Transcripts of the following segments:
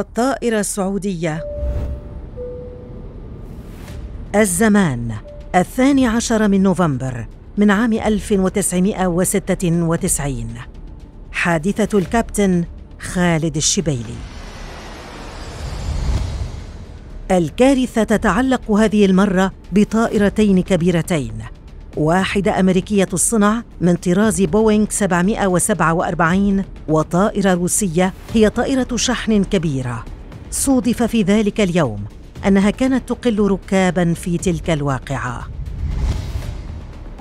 الطائرة السعودية. الزمان الثاني عشر من نوفمبر من عام 1996 حادثة الكابتن خالد الشبيلي. الكارثة تتعلق هذه المرة بطائرتين كبيرتين. واحدة أمريكية الصنع من طراز بوينغ 747 وطائرة روسية هي طائرة شحن كبيرة. صودف في ذلك اليوم أنها كانت تقل ركابا في تلك الواقعة.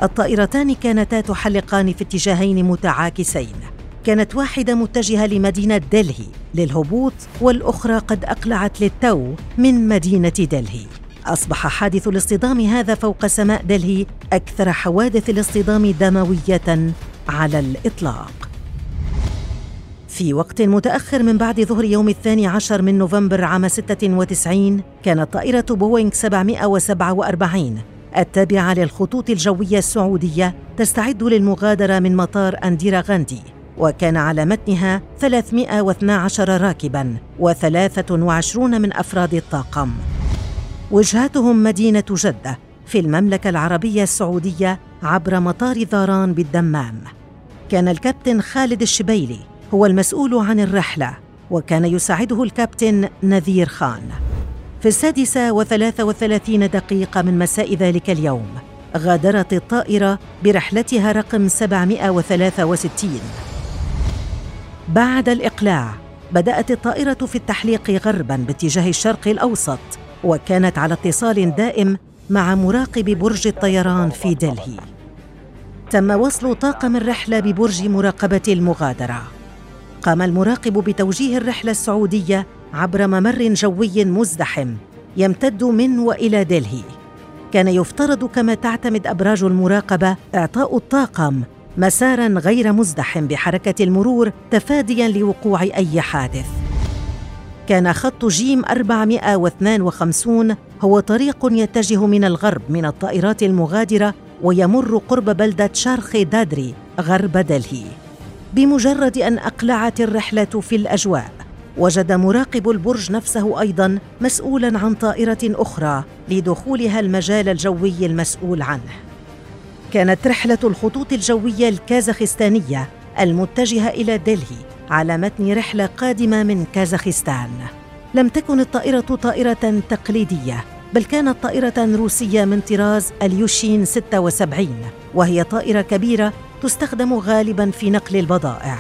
الطائرتان كانتا تحلقان في اتجاهين متعاكسين. كانت واحدة متجهة لمدينة دلهي للهبوط والأخرى قد أقلعت للتو من مدينة دلهي. أصبح حادث الاصطدام هذا فوق سماء دلهي أكثر حوادث الاصطدام دموية على الإطلاق. في وقت متأخر من بعد ظهر يوم الثاني عشر من نوفمبر عام 96 كانت طائرة بوينغ 747 التابعة للخطوط الجوية السعودية تستعد للمغادرة من مطار أنديرا غاندي وكان على متنها 312 راكباً و23 من أفراد الطاقم. وجهتهم مدينة جدة في المملكة العربية السعودية عبر مطار ذاران بالدمام. كان الكابتن خالد الشبيلي هو المسؤول عن الرحلة وكان يساعده الكابتن نذير خان. في السادسة وثلاثة وثلاثين دقيقة من مساء ذلك اليوم غادرت الطائرة برحلتها رقم 763 بعد الإقلاع بدأت الطائرة في التحليق غرباً باتجاه الشرق الأوسط وكانت على اتصال دائم مع مراقب برج الطيران في دلهي. تم وصل طاقم الرحلة ببرج مراقبة المغادرة. قام المراقب بتوجيه الرحلة السعودية عبر ممر جوي مزدحم يمتد من وإلى دلهي. كان يفترض كما تعتمد أبراج المراقبة إعطاء الطاقم مسارا غير مزدحم بحركة المرور تفاديا لوقوع أي حادث. كان خط جيم 452 هو طريق يتجه من الغرب من الطائرات المغادرة ويمر قرب بلدة شارخ دادري غرب دلهي. بمجرد أن أقلعت الرحلة في الأجواء وجد مراقب البرج نفسه أيضا مسؤولا عن طائرة أخرى لدخولها المجال الجوي المسؤول عنه. كانت رحلة الخطوط الجوية الكازاخستانية المتجهة إلى دلهي على متن رحلة قادمة من كازاخستان. لم تكن الطائرة طائرة تقليدية بل كانت طائرة روسية من طراز اليوشين 76 وهي طائرة كبيرة تستخدم غالبا في نقل البضائع.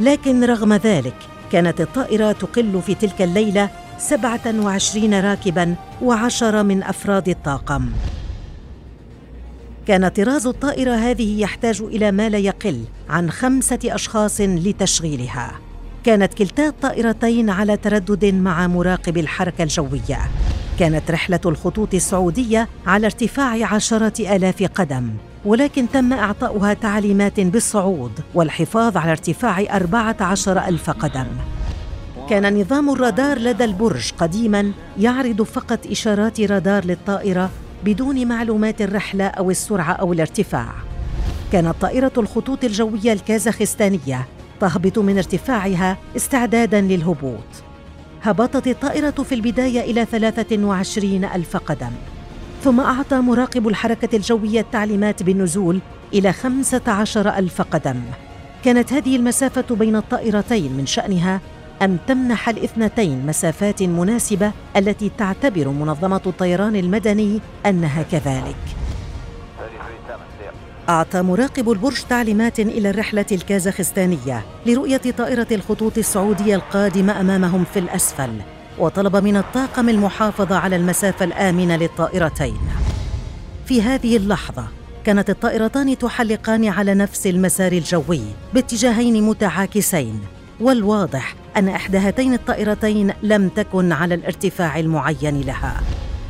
لكن رغم ذلك كانت الطائرة تقل في تلك الليلة 27 راكبا وعشرة من أفراد الطاقم. كان طراز الطائرة هذه يحتاج إلى ما لا يقل عن خمسة أشخاص لتشغيلها. كانت كلتا الطائرتين على تردد مع مراقب الحركة الجوية. كانت رحلة الخطوط السعودية على ارتفاع عشرة آلاف قدم ولكن تم إعطاؤها تعليمات بالصعود والحفاظ على ارتفاع أربعة عشر ألف قدم. كان نظام الرادار لدى البرج قديما يعرض فقط إشارات رادار للطائرة بدون معلومات الرحلة أو السرعة أو الارتفاع. كانت طائرة الخطوط الجوية الكازاخستانية تهبط من ارتفاعها استعدادا للهبوط. هبطت الطائرة في البداية إلى 23 ألف قدم. ثم أعطى مراقب الحركة الجوية التعليمات بالنزول إلى 15 ألف قدم. كانت هذه المسافة بين الطائرتين من شأنها أن تمنح الاثنتين مسافات مناسبة التي تعتبر منظمة الطيران المدني أنها كذلك؟ أعطى مراقب البرج تعليمات إلى الرحلة الكازاخستانية لرؤية طائرة الخطوط السعودية القادمة أمامهم في الأسفل وطلب من الطاقم المحافظة على المسافة الآمنة للطائرتين. في هذه اللحظة كانت الطائرتان تحلقان على نفس المسار الجوي باتجاهين متعاكسين والواضح أن إحدى هاتين الطائرتين لم تكن على الارتفاع المعين لها.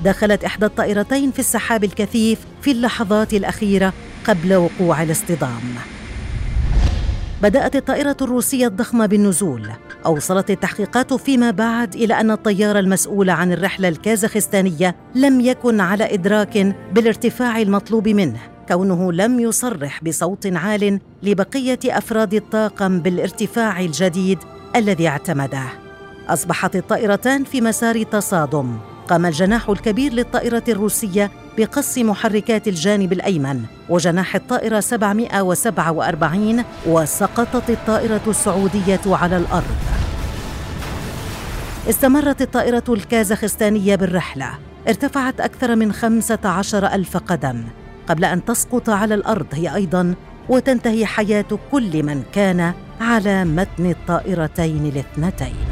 دخلت إحدى الطائرتين في السحاب الكثيف في اللحظات الأخيرة قبل وقوع الاصطدام. بدأت الطائرة الروسية الضخمة بالنزول. أوصلت التحقيقات فيما بعد إلى أن الطيار المسؤول عن الرحلة الكازاخستانية لم يكن على إدراك بالارتفاع المطلوب منه. كونه لم يصرح بصوت عال لبقية أفراد الطاقم بالارتفاع الجديد الذي اعتمده. أصبحت الطائرتان في مسار تصادم. قام الجناح الكبير للطائرة الروسية بقص محركات الجانب الأيمن وجناح الطائرة 747 وسقطت الطائرة السعودية على الأرض. استمرت الطائرة الكازاخستانية بالرحلة. ارتفعت أكثر من خمسة عشر ألف قدم. قبل أن تسقط على الأرض هي أيضاً وتنتهي حياة كل من كان على متن الطائرتين الاثنتين.